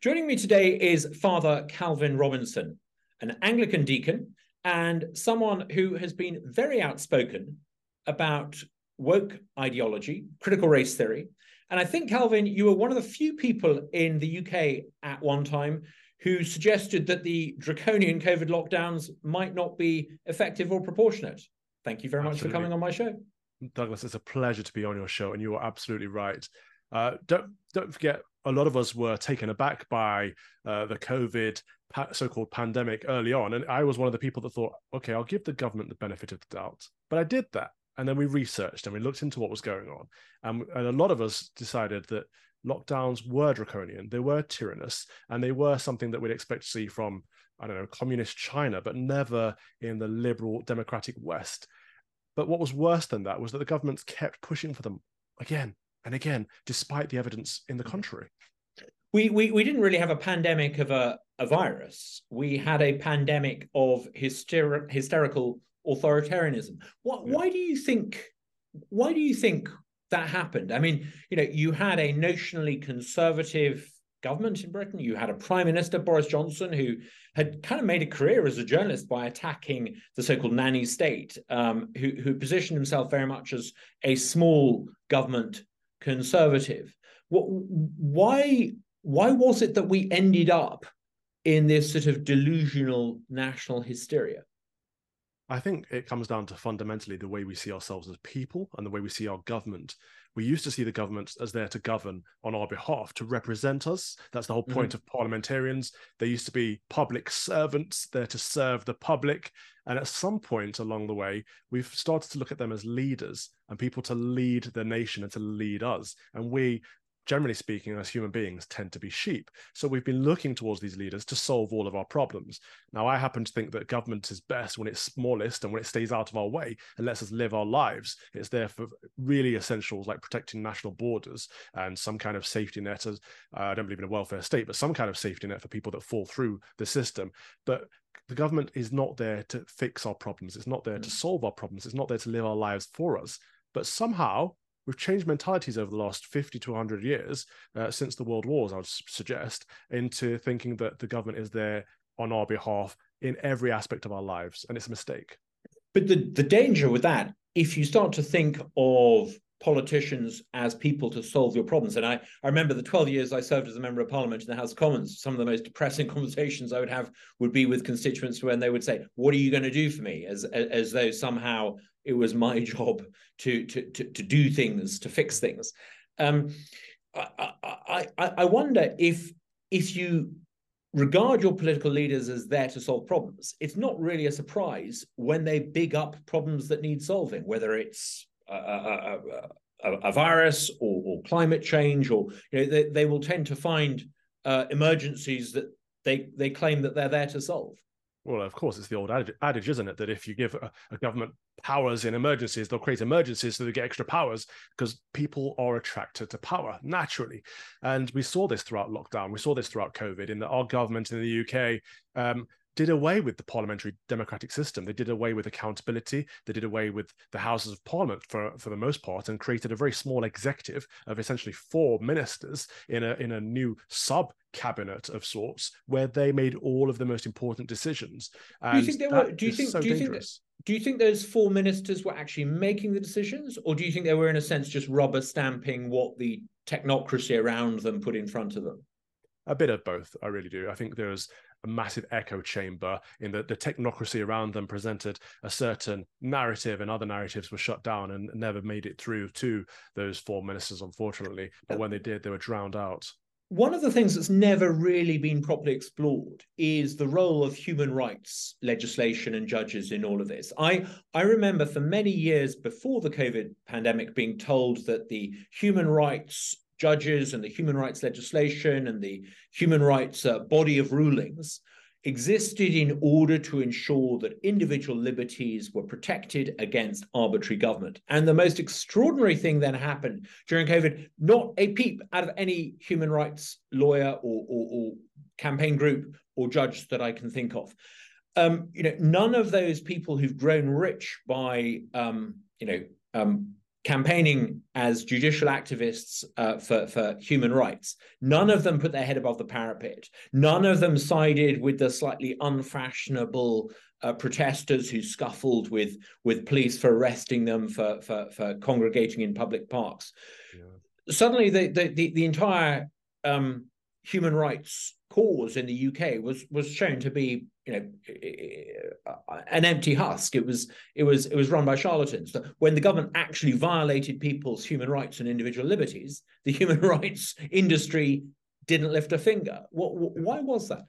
Joining me today is Father Calvin Robinson, an Anglican deacon and someone who has been very outspoken about woke ideology, critical race theory. And I think, Calvin, you were one of the few people in the UK at one time who suggested that the draconian COVID lockdowns might not be effective or proportionate. Thank you very much for coming on my show. Douglas, it's a pleasure to be on your show, and you are absolutely right. Uh, don't don't forget, a lot of us were taken aback by uh, the COVID so-called pandemic early on, and I was one of the people that thought, okay, I'll give the government the benefit of the doubt. But I did that, and then we researched and we looked into what was going on, and, and a lot of us decided that lockdowns were draconian, they were tyrannous, and they were something that we'd expect to see from I don't know communist China, but never in the liberal democratic West. But what was worse than that was that the governments kept pushing for them again and again, despite the evidence in the contrary. We, we, we didn't really have a pandemic of a, a virus. We had a pandemic of hyster- hysterical authoritarianism. What, yeah. Why do you think? Why do you think that happened? I mean, you know, you had a notionally conservative government in Britain. You had a prime minister, Boris Johnson, who had kind of made a career as a journalist by attacking the so-called nanny state, um, who, who positioned himself very much as a small government conservative. Why why was it that we ended up in this sort of delusional national hysteria? I think it comes down to fundamentally the way we see ourselves as people and the way we see our government. We used to see the government as there to govern on our behalf, to represent us. That's the whole point mm-hmm. of parliamentarians. They used to be public servants, there to serve the public. And at some point along the way, we've started to look at them as leaders and people to lead the nation and to lead us. And we generally speaking, as human beings, tend to be sheep. So we've been looking towards these leaders to solve all of our problems. Now, I happen to think that government is best when it's smallest and when it stays out of our way and lets us live our lives. It's there for really essentials like protecting national borders and some kind of safety net. As uh, I don't believe in a welfare state, but some kind of safety net for people that fall through the system. But the government is not there to fix our problems. It's not there to mm. solve our problems. It's not there to live our lives for us. But somehow we've changed mentalities over the last 50 to 100 years uh, since the world wars i would suggest into thinking that the government is there on our behalf in every aspect of our lives and it's a mistake but the, the danger with that if you start to think of politicians as people to solve your problems. And I, I remember the 12 years I served as a member of parliament in the House of Commons, some of the most depressing conversations I would have would be with constituents when they would say, what are you going to do for me? As, as though somehow it was my job to, to, to, to do things, to fix things. Um, I, I, I, wonder if, if you regard your political leaders as there to solve problems, it's not really a surprise when they big up problems that need solving, whether it's a, a, a, a virus or, or, climate change, or you know, they, they will tend to find uh, emergencies that they they claim that they're there to solve. Well, of course, it's the old adage, isn't it, that if you give a, a, government powers in emergencies, they'll create emergencies so they get extra powers because people are attracted to power naturally. And we saw this throughout lockdown. We saw this throughout COVID, in that our government in the UK um, did away with the parliamentary democratic system. They did away with accountability. They did away with the Houses of Parliament for, for the most part and created a very small executive of essentially four ministers in a, in a new sub cabinet of sorts where they made all of the most important decisions. And do you think they were? Do you think? So do you think? Do you think those four ministers were actually making the decisions, or do you think they were, in a sense, just rubber stamping what the technocracy around them put in front of them? A bit of both, I really do. I think there's a massive echo chamber in that the technocracy around them presented a certain narrative and other narratives were shut down and never made it through to those four ministers, unfortunately. But when they did, they were drowned out. One of the things that's never really been properly explored is the role of human rights legislation and judges in all of this. I, I remember for many years before the COVID pandemic being told that the human rights judges and the human rights legislation and the human rights uh, body of rulings existed in order to ensure that individual liberties were protected against arbitrary government. And the most extraordinary thing then happened during COVID, not a peep out of any human rights lawyer or, or, or campaign group or judge that I can think of. Um, you know, none of those people who've grown rich by, um, you know, um, campaigning as judicial activists uh, for, for human rights. None of them put their head above the parapet. None of them sided with the slightly unfashionable uh, protesters who scuffled with, with police for arresting them for, for, for congregating in public parks. Yeah. Suddenly, the, the, the, the entire um, human rights cause in the UK was was shown to be you know an empty husk. It was it was it was run by charlatans. When the government actually violated people's human rights and individual liberties, the human rights industry didn't lift a finger. What, why was that?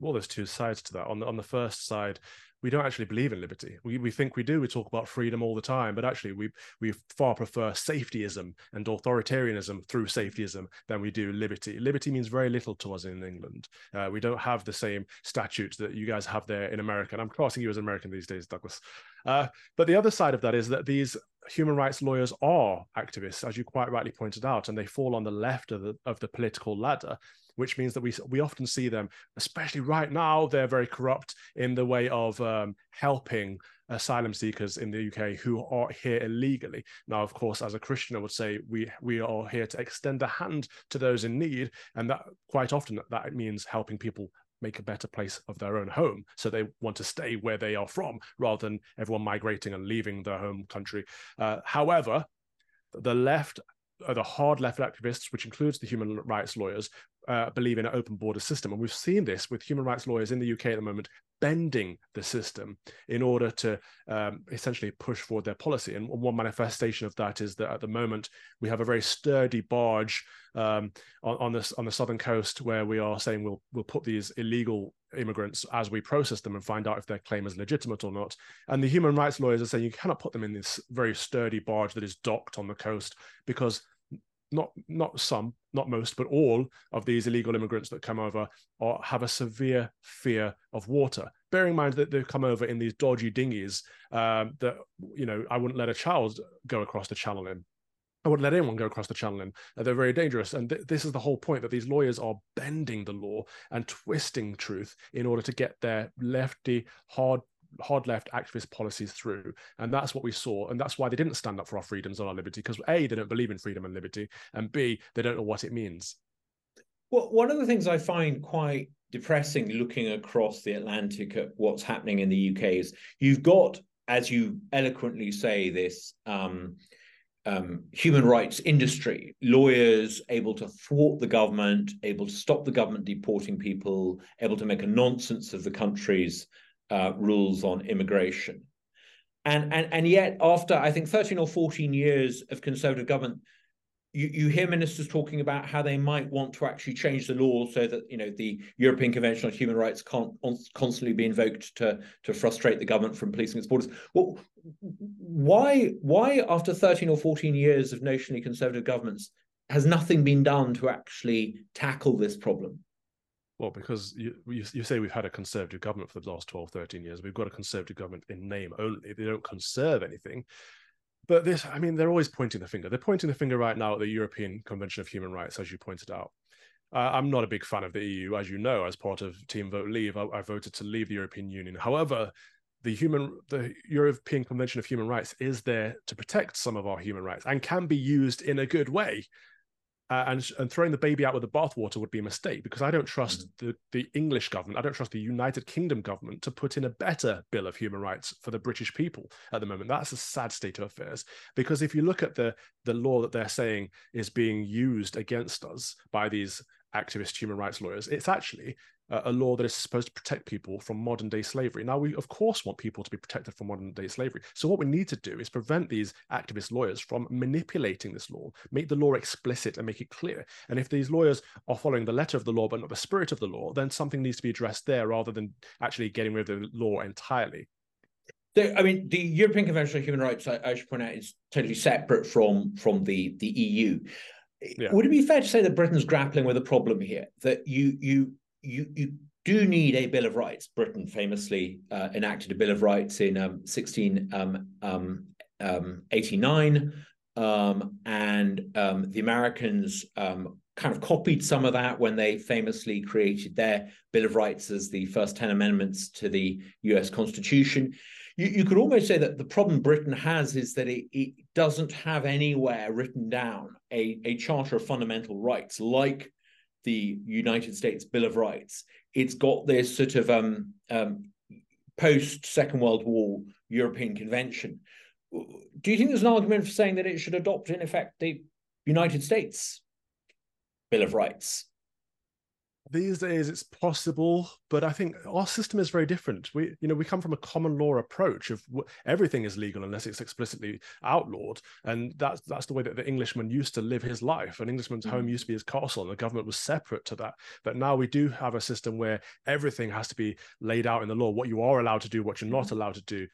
Well, there's two sides to that. On the on the first side, we don't actually believe in liberty. We, we think we do. We talk about freedom all the time, but actually we we far prefer safetyism and authoritarianism through safetyism than we do liberty. Liberty means very little to us in England. Uh, we don't have the same statutes that you guys have there in America. And I'm crossing you as an American these days, Douglas. Uh, but the other side of that is that these human rights lawyers are activists, as you quite rightly pointed out, and they fall on the left of the of the political ladder which means that we we often see them, especially right now, they're very corrupt in the way of um, helping asylum seekers in the UK who are here illegally. Now, of course, as a Christian, I would say we we are here to extend a hand to those in need, and that quite often that means helping people make a better place of their own home. So they want to stay where they are from rather than everyone migrating and leaving their home country. Uh, however, the left the hard left activists, which includes the human rights lawyers, uh, believe in an open border system. And we've seen this with human rights lawyers in the UK at the moment bending the system in order to um, essentially push forward their policy. And one manifestation of that is that at the moment we have a very sturdy barge um, on, on this on the southern coast where we are saying we'll we'll put these illegal immigrants as we process them and find out if their claim is legitimate or not. And the human rights lawyers are saying you cannot put them in this very sturdy barge that is docked on the coast because not not some, not most, but all of these illegal immigrants that come over are, have a severe fear of water. Bearing in mind that they come over in these dodgy dinghies um, that you know I wouldn't let a child go across the channel in. I wouldn't let anyone go across the channel in. They're very dangerous. And th- this is the whole point that these lawyers are bending the law and twisting truth in order to get their lefty, hard hard left activist policies through. And that's what we saw. And that's why they didn't stand up for our freedoms and our liberty, because A, they don't believe in freedom and liberty, and B, they don't know what it means. Well, one of the things I find quite depressing looking across the Atlantic at what's happening in the UK is you've got, as you eloquently say, this um, um, human rights industry, lawyers able to thwart the government, able to stop the government deporting people, able to make a nonsense of the country's uh, rules on immigration. And, and, and yet, after I think 13 or 14 years of conservative government, you, you hear ministers talking about how they might want to actually change the law so that you know the European Convention on Human Rights can't constantly be invoked to to frustrate the government from policing its borders. Well, why why after 13 or 14 years of notionally conservative governments has nothing been done to actually tackle this problem? Well, because you, you, you say we've had a conservative government for the last 12, 13 years. We've got a conservative government in name only. They don't conserve anything. But this, I mean, they're always pointing the finger. They're pointing the finger right now at the European Convention of Human Rights, as you pointed out. Uh, I'm not a big fan of the EU, as you know, as part of Team Vote Leave. I, I voted to leave the European Union. However, the human the European Convention of Human Rights is there to protect some of our human rights and can be used in a good way uh, and and throwing the baby out with the bathwater would be a mistake because I don't trust mm. the the English government, I don't trust the United Kingdom government to put in a better bill of human rights for the British people at the moment. That's a sad state of affairs because if you look at the the law that they're saying is being used against us by these activist human rights lawyers, it's actually a law that is supposed to protect people from modern day slavery. Now, we of course want people to be protected from modern day slavery. So, what we need to do is prevent these activist lawyers from manipulating this law, make the law explicit and make it clear. And if these lawyers are following the letter of the law but not the spirit of the law, then something needs to be addressed there rather than actually getting rid of the law entirely. I mean, the European Convention on Human Rights, I, I should point out, is totally separate from from the the EU. Yeah. Would it be fair to say that Britain's grappling with a problem here? That you you you you do need a Bill of Rights. Britain famously uh, enacted a Bill of Rights in um, 1689, um, um, um, and um, the Americans kind of copied some of that when they famously created their Bill of Rights as the first 10 amendments to the US Constitution. You, you could almost say that the problem Britain has is that it, it doesn't have anywhere written down a, a charter of fundamental rights like the United States Bill of Rights. It's got this sort of um, um, post Second World War European Convention. Do you think there's an argument for saying that it should adopt, in effect, the United States Bill of Rights? These days it's possible but i think our system is very different. We you know we come from a common law approach of everything is legal unless it's explicitly outlawed and that's that's the way that the englishman used to live his life. An englishman's mm-hmm. home used to be his castle and the government was separate to that. But now we do have a system where everything has to be laid out in the law what you are allowed to do what you're not mm-hmm. allowed to do.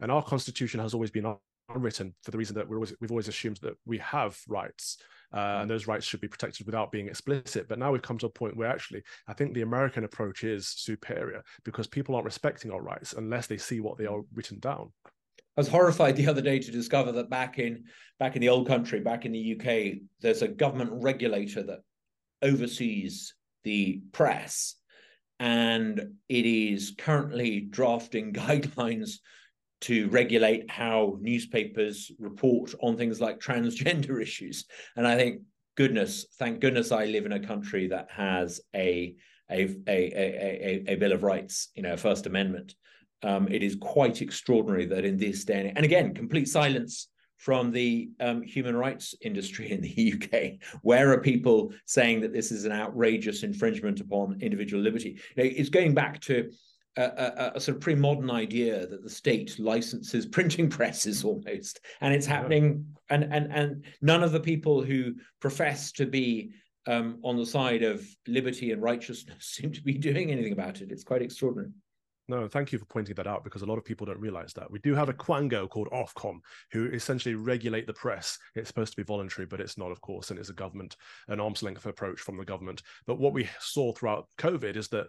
And our constitution has always been unwritten for the reason that we're always, we've always assumed that we have rights uh, and those rights should be protected without being explicit. But now we've come to a point where actually I think the American approach is superior because people aren't respecting our rights unless they see what they are written down. I was horrified the other day to discover that back in back in the old country, back in the UK, there's a government regulator that oversees the press, and it is currently drafting guidelines to regulate how newspapers report on things like transgender issues. And I think, goodness, thank goodness I live in a country that has a a, a, a, a, Bill of Rights, you know, a First Amendment. Um, it is quite extraordinary that in this day and, again, complete silence from the um, human rights industry in the UK. Where are people saying that this is an outrageous infringement upon individual liberty? It's going back to a, a, sort of pre-modern idea that the state licenses printing presses almost, and it's happening. And and and none of the people who profess to be um, on the side of liberty and righteousness seem to be doing anything about it. It's quite extraordinary. No, thank you for pointing that out because a lot of people don't realize that. We do have a quango called Ofcom who essentially regulate the press. It's supposed to be voluntary, but it's not, of course, and it's a government, an arm's length approach from the government. But what we saw throughout COVID is that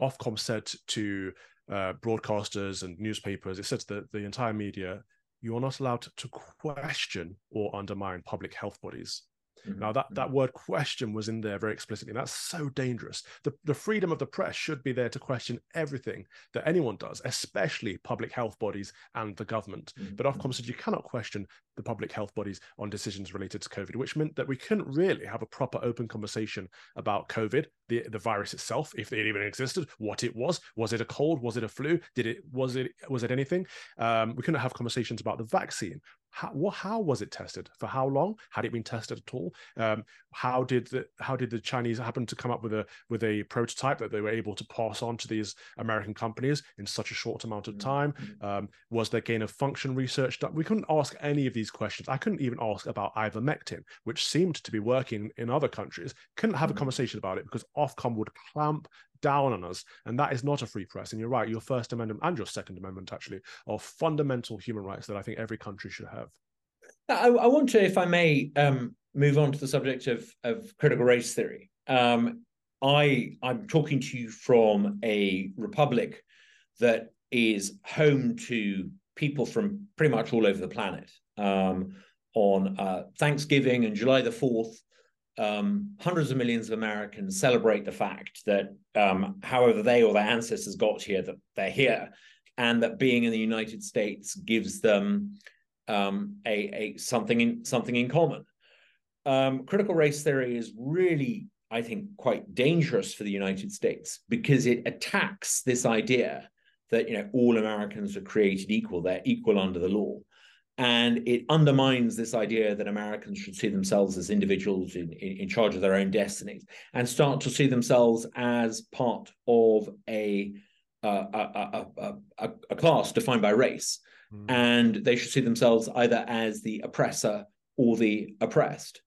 Ofcom said to uh, broadcasters and newspapers, it said to the, the entire media, you are not allowed to question or undermine public health bodies. Mm-hmm. Now that that mm-hmm. word question was in there very explicitly. And that's so dangerous. The the freedom of the press should be there to question everything that anyone does, especially public health bodies and the government. Mm-hmm. But Ofcom said you cannot question the public health bodies on decisions related to COVID, which meant that we couldn't really have a proper open conversation about COVID, the, the virus itself, if it even existed, what it was, was it a cold, was it a flu, did it was it was it anything? Um, we couldn't have conversations about the vaccine, how, what, how was it tested? For how long? Had it been tested at all? Um, how did the how did the chinese happen to come up with a with a prototype that they were able to pass on to these american companies in such a short amount of time? mm-hmm. um, was there gain of function research done? We couldn't ask any of these questions. I couldn't even ask about ivermectin which seemed to be working in other countries. Couldn't have mm-hmm. a conversation about it because ofcom would clamp down on us. And that is not a free press. And you're right, your First Amendment and your Second Amendment actually are fundamental human rights that I think every country should have. I, I want to, if I may, um, move on to the subject of, of critical race theory. Um, I I'm talking to you from a republic that is home to people from pretty much all over the planet. Um, on uh, Thanksgiving and July the Fourth, um, hundreds of millions of Americans celebrate the fact that, um, however they or their ancestors got here, that they're here, and that being in the United States gives them um, a, a, something in something in common. Um, critical race theory is really, I think, quite dangerous for the United States because it attacks this idea that you know all Americans are created equal; they're equal under the law and it undermines this idea that Americans should see themselves as individuals in, in, in, charge of their own destinies and start to see themselves as part of a uh, a, a, a, a, class defined by race, mm. and they should see themselves either as the oppressor or the oppressed.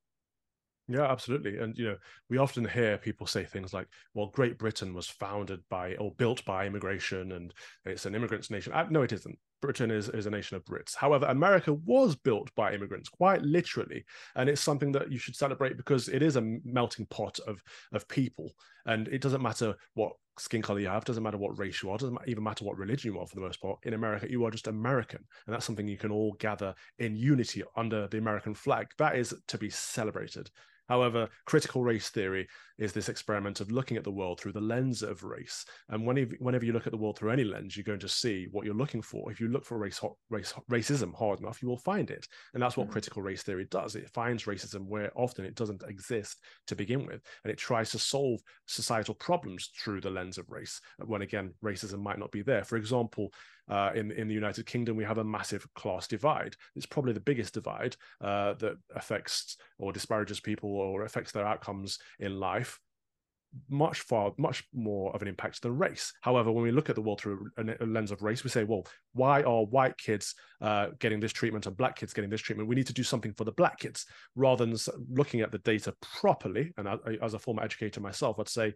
Yeah, absolutely. And you know, we often hear people say things like, "Well, Great Britain was founded by or built by immigration, and it's an immigrants' nation." Uh, no, it isn't. Britain is, is a nation of Brits. However, America was built by immigrants, quite literally, and it's something that you should celebrate because it is a melting pot of of people, and it doesn't matter what skin color you have, doesn't matter what race you are, doesn't even matter what religion you are for the most part. In America, you are just American. And that's something you can all gather in unity under the American flag. That is to be celebrated. However, critical race theory is this experiment of looking at the world through the lens of race. And whenever, whenever you look at the world through any lens, you're going to see what you're looking for. If you look for race, race racism hard enough, you will find it. And that's what mm-hmm. critical race theory does. It finds racism where often it doesn't exist to begin with. And it tries to solve societal problems through the lens of race, when again, racism might not be there. For example, uh, in in the United Kingdom, we have a massive class divide. It's probably the biggest divide uh, that affects or disparages people or affects their outcomes in life much far much more of an impact than race. However when we look at the world through a, lens of race we say well why are white kids uh, getting this treatment and black kids getting this treatment? We need to do something for the black kids. Rather than looking at the data properly and I, as a former educator myself i'd say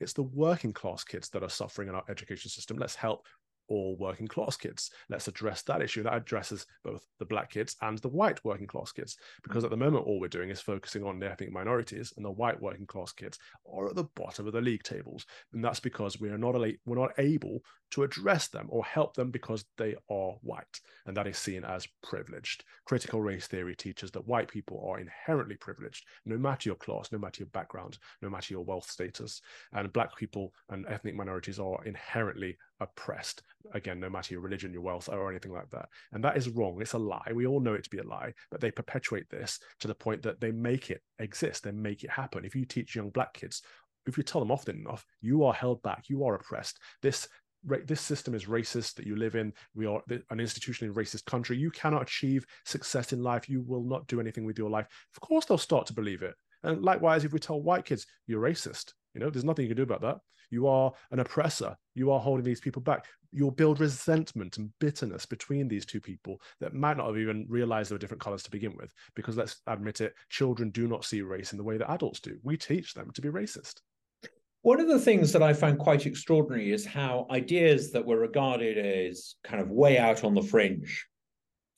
it's the working class kids that are suffering in our education system. Let's help all working class kids. Let's address that issue. That addresses both the black kids and the white working class kids. Because at the moment, all we're doing is focusing on the ethnic minorities, and the white working class kids are at the bottom of the league tables. And that's because we are not we're not able to address them or help them because they are white, and that is seen as privileged. Critical race theory teaches that white people are inherently privileged, no matter your class, no matter your background, no matter your wealth status, and black people and ethnic minorities are inherently oppressed again no matter your religion your wealth or anything like that and that is wrong it's a lie we all know it to be a lie but they perpetuate this to the point that they make it exist they make it happen if you teach young black kids if you tell them often enough you are held back you are oppressed this this system is racist that you live in. We are an institutionally racist country. You cannot achieve success in life. You will not do anything with your life. Of course, they'll start to believe it. And likewise, if we tell white kids you're racist, you know, there's nothing you can do about that. You are an oppressor. You are holding these people back. You'll build resentment and bitterness between these two people that might not have even realized they were different colors to begin with. Because let's admit it, children do not see race in the way that adults do. We teach them to be racist. One of the things that I found quite extraordinary is how ideas that were regarded as kind of way out on the fringe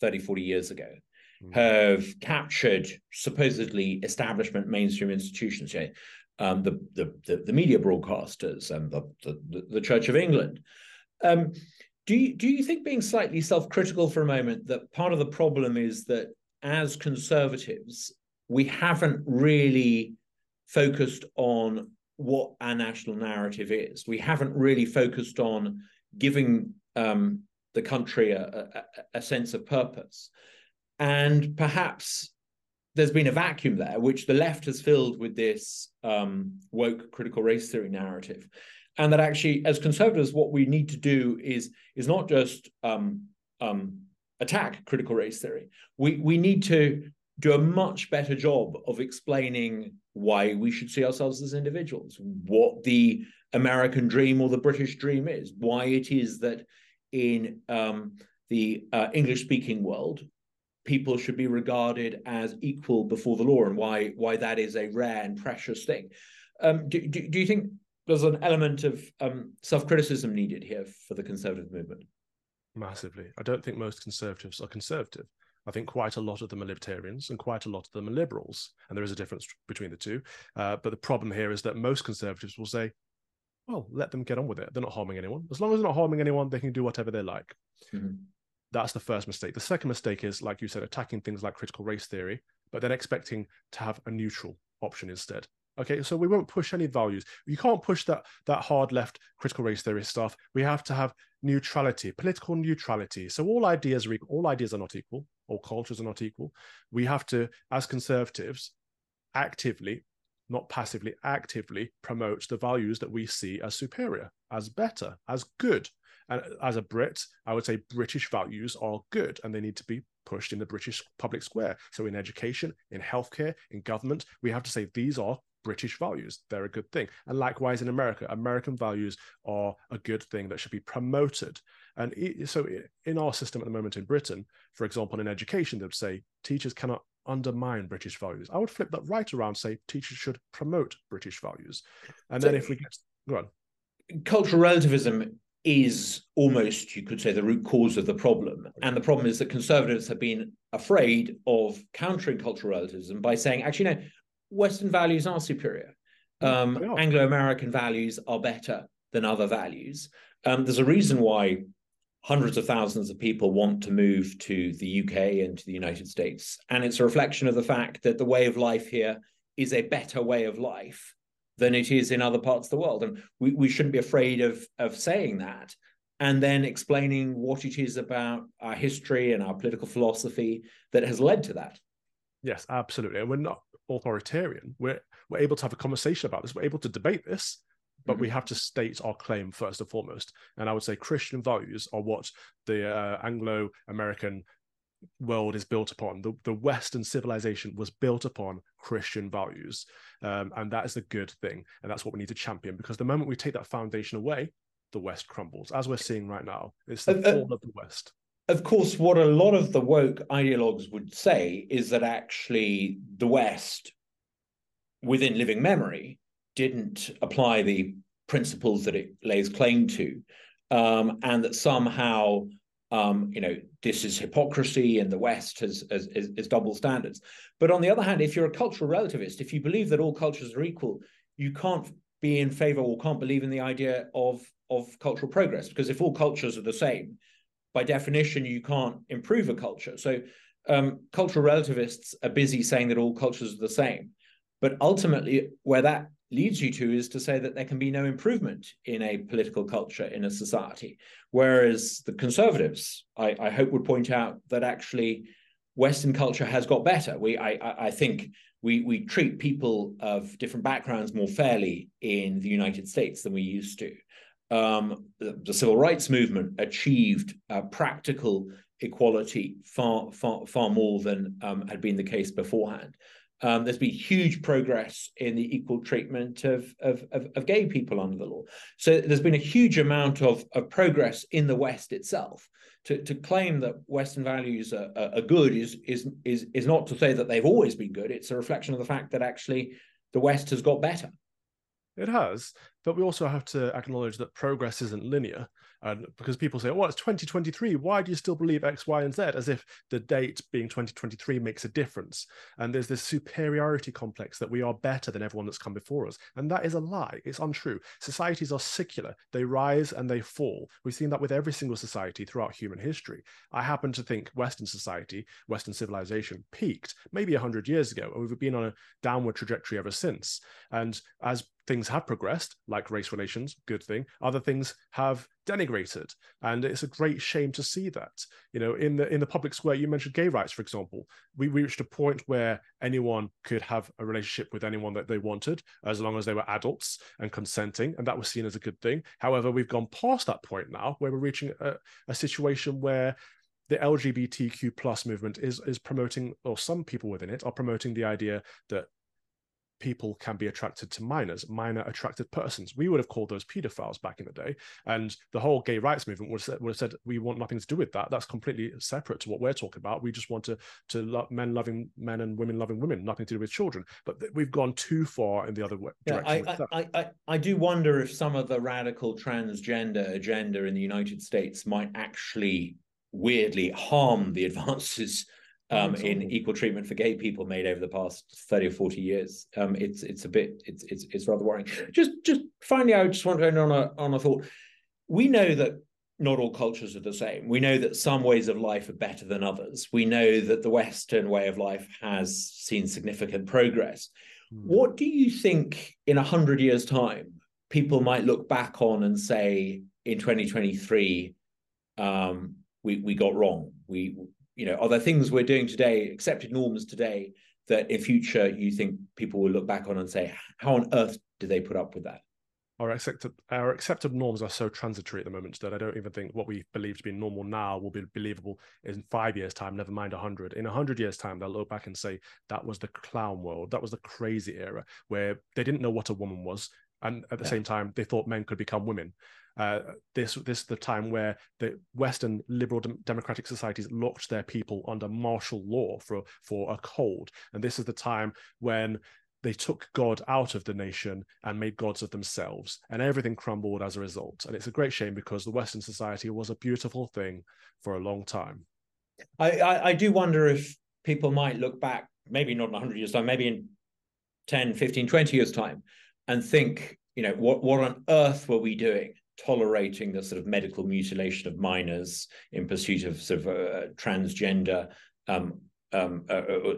30, 40 years ago mm. have captured supposedly establishment mainstream institutions, um, the, the, the, the, media broadcasters and the, the, the Church of England. Um, do you, do you think being slightly self-critical for a moment that part of the problem is that as conservatives, we haven't really focused on what our national narrative is. We haven't really focused on giving um, the country a, a, a, sense of purpose. And perhaps there's been a vacuum there, which the left has filled with this um, woke critical race theory narrative. And that actually, as conservatives, what we need to do is, is not just um, um attack critical race theory. We, we need to do a much better job of explaining why we should see ourselves as individuals, what the American dream or the British dream is, why it is that in um, the uh, English speaking world, people should be regarded as equal before the law and why, why that is a rare and precious thing. Um, do, do, do, you think there's an element of um, self criticism needed here for the conservative movement? Massively. I don't think most conservatives are conservative. I think quite a lot of them are libertarians and quite a lot of them are liberals. And there is a difference between the two. Uh, but the problem here is that most conservatives will say, well, let them get on with it. They're not harming anyone. As long as they're not harming anyone, they can do whatever they like. Mm-hmm. That's the first mistake. The second mistake is, like you said, attacking things like critical race theory, but then expecting to have a neutral option instead. Okay, so we won't push any values. You can't push that that hard left critical race theory stuff. We have to have neutrality, political neutrality. So all ideas are equal. All ideas are not equal. All cultures are not equal. We have to, as conservatives, actively, not passively, actively promote the values that we see as superior, as better, as good. And as a Brit, I would say British values are good and they need to be pushed in the British public square. So in education, in healthcare, in government, we have to say these are British values. They're a good thing. And likewise in America, American values are a good thing that should be promoted. And so in our system at the moment in Britain, for example, in education, they'd say teachers cannot undermine British values. I would flip that right around, say teachers should promote British values. And so then if we get, go on. Cultural relativism is almost, you could say, the root cause of the problem. And the problem is that conservatives have been afraid of countering cultural relativism by saying, actually, no, Western values are superior. Mm, um, Anglo American values are better than other values. Um, there's a reason why hundreds of thousands of people want to move to the UK and to the United States. And it's a reflection of the fact that the way of life here is a better way of life than it is in other parts of the world. And we, we shouldn't be afraid of, of saying that and then explaining what it is about our history and our political philosophy that has led to that. Yes, absolutely. And we're not authoritarian. We're we're able to have a conversation about this. We're able to debate this, but mm-hmm. we have to state our claim first and foremost. And I would say Christian values are what the uh, Anglo-American world is built upon. The, the Western civilization was built upon Christian values. Um, and that is a good thing. And that's what we need to champion because the moment we take that foundation away, the West crumbles, as we're seeing right now. It's the uh, fall of the West. Of course, what a lot of the woke ideologues would say is that actually the West, within living memory, didn't apply the principles that it lays claim to, um, and that somehow um, you know, this is hypocrisy and the West has, has, is, double standards. But on the other hand, if you're a cultural relativist, if you believe that all cultures are equal, you can't be in favor or can't believe in the idea of, of cultural progress because if all cultures are the same, by definition, you can't improve a culture. So um, cultural relativists are busy saying that all cultures are the same. But ultimately, where that leads you to is to say that there can be no improvement in a political culture in a society. Whereas the conservatives, I, I hope, would point out that actually Western culture has got better. We, I, I think we, we treat people of different backgrounds more fairly in the United States than we used to. Um, the, the, civil rights movement achieved uh, practical equality far, far, far more than um, had been the case beforehand. Um, there's been huge progress in the equal treatment of, of, of, of, gay people under the law. So there's been a huge amount of, of progress in the West itself. To, to claim that Western values are, are, good is, is, is, is not to say that they've always been good. It's a reflection of the fact that actually the West has got better. It has, but we also have to acknowledge that progress isn't linear. And because people say, "Oh, it's 2023. Why do you still believe X, Y, and Z?" As if the date being 2023 makes a difference. And there's this superiority complex that we are better than everyone that's come before us, and that is a lie. It's untrue. Societies are secular; they rise and they fall. We've seen that with every single society throughout human history. I happen to think Western society, Western civilization, peaked maybe 100 years ago, and we've been on a downward trajectory ever since. And as things have progressed, like race relations, good thing. Other things have denigrated, and it's a great shame to see that. You know, in the in the public square, you mentioned gay rights, for example. We reached a point where anyone could have a relationship with anyone that they wanted, as long as they were adults and consenting, and that was seen as a good thing. However, we've gone past that point now, where we're reaching a, a situation where the LGBTQ plus movement is is promoting, or some people within it are promoting the idea that people can be attracted to minors, minor attracted persons. We would have called those pedophiles back in the day. And the whole gay rights movement would have, said, would have said we want nothing to do with that. That's completely separate to what we're talking about. We just want to, to love men loving men and women loving women, nothing to do with children. But we've gone too far in the other direction. Yeah, I, I, I, I do wonder if some of the radical transgender agenda in the United States might actually weirdly harm the advances um, in equal treatment for gay people made over the past 30 or 40 years. Um, it's it's a bit it's it's it's rather worrying. Just just finally, I just want to end on a on a thought. We know that not all cultures are the same. We know that some ways of life are better than others. We know that the Western way of life has seen significant progress. Mm. What do you think in a hundred years' time people might look back on and say in 2023 um, we we got wrong. We you know, are there things we're doing today, accepted norms today, that in future you think people will look back on and say, how on earth did they put up with that? Our accepted our accepted norms are so transitory at the moment that I don't even think what we believe to be normal now will be believable in five years' time. Never mind a hundred. In a hundred years' time, they'll look back and say that was the clown world. That was the crazy era where they didn't know what a woman was, and at the yeah. same time, they thought men could become women. Uh, this this is the time where the Western liberal democratic societies locked their people under martial law for for a cold, and this is the time when they took God out of the nation and made gods of themselves, and everything crumbled as a result. And it's a great shame because the Western society was a beautiful thing for a long time. I, I, I do wonder if people might look back, maybe not in 100 years' time, maybe in 10, 15, 20 years' time, and think, you know, what, what on earth were we doing? Tolerating the sort of medical mutilation of minors in pursuit of sort of uh, transgender um, um, uh, uh,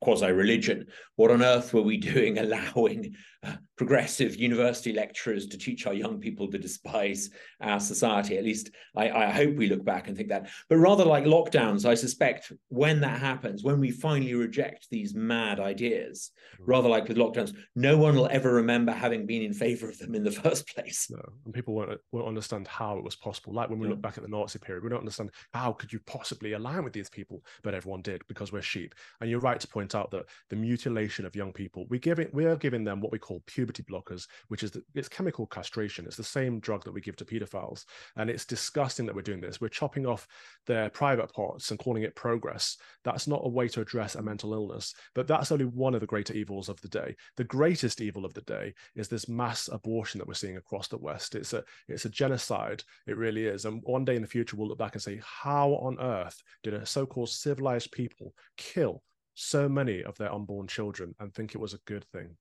quasi religion. What on earth were we doing allowing uh, progressive university lecturers to teach our young people to despise our society? At least I, I, hope we look back and think that. But rather like lockdowns, I suspect when that happens, when we finally reject these mad ideas, mm-hmm. rather like with lockdowns, no one will ever remember having been in favor of them in the first place. No, and people won't, won't understand how it was possible. Like when we look back at the Nazi period, we don't understand how could you possibly align with these people, but everyone did because we're sheep. And you're right to point out that the mutilation of young people, we give it, we are giving them what we call puberty blockers, which is the, it's chemical castration. It's the same drug that we give to pedophiles, and it's disgusting that we're doing this. We're chopping off their private parts and calling it progress. That's not a way to address a mental illness, but that's only one of the greater evils of the day. The greatest evil of the day is this mass abortion that we're seeing across the West. It's a it's a genocide. It really is. And one day in the future, we'll look back and say, how on earth did a so-called civilized people kill so many of their unborn children and think it was a good thing.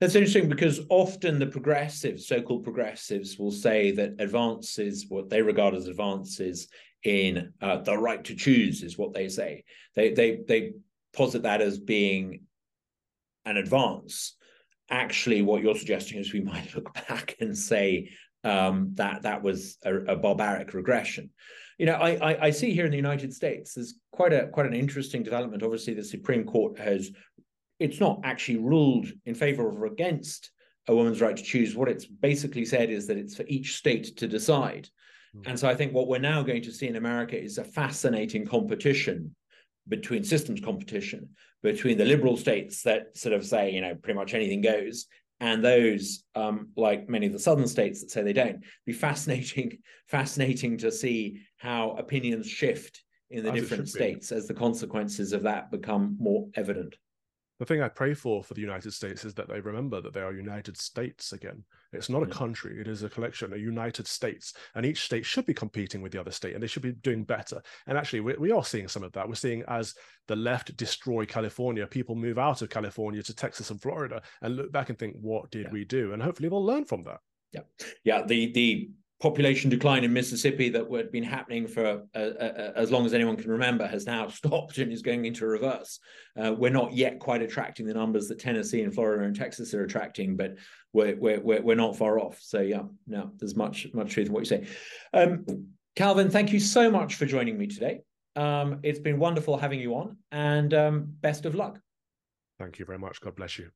That's interesting because often the progressives, so-called progressives, will say that advances, what they regard as advances in uh, the right to choose, is what they say. They they they posit that as being an advance. Actually, what you're suggesting is we might look back and say um, that that was a, a barbaric regression you know, I, I, I see here in the United States there's quite a quite an interesting development. Obviously, the Supreme Court has it's not actually ruled in favor of or against a woman's right to choose. What it's basically said is that it's for each state to decide. Mm-hmm. And so I think what we're now going to see in America is a fascinating competition between systems competition between the liberal states that sort of say, you know, pretty much anything goes, and those um, like many of the southern states that say they don't be fascinating fascinating to see how opinions shift in the as different states as the consequences of that become more evident the thing I pray for for the United States is that they remember that they are United States again. It's not a mm. country, it is a collection, a United States. And each state should be competing with the other state and they should be doing better. And actually, we, we are seeing some of that. We're seeing as the left destroy California, people move out of California to Texas and Florida and look back and think, what did yeah. we do? And hopefully they'll learn from that. Yeah. Yeah. The, the, population decline in Mississippi that had been happening for uh, uh, as long as anyone can remember has now stopped and is going into reverse. Uh, we're not yet quite attracting the numbers that Tennessee and Florida and Texas are attracting, but we're we're we're not far off. So yeah, no, there's much much truth in what you say. Um, Calvin, thank you so much for joining me today. Um, it's been wonderful having you on, and um, best of luck. Thank you very much. God bless you.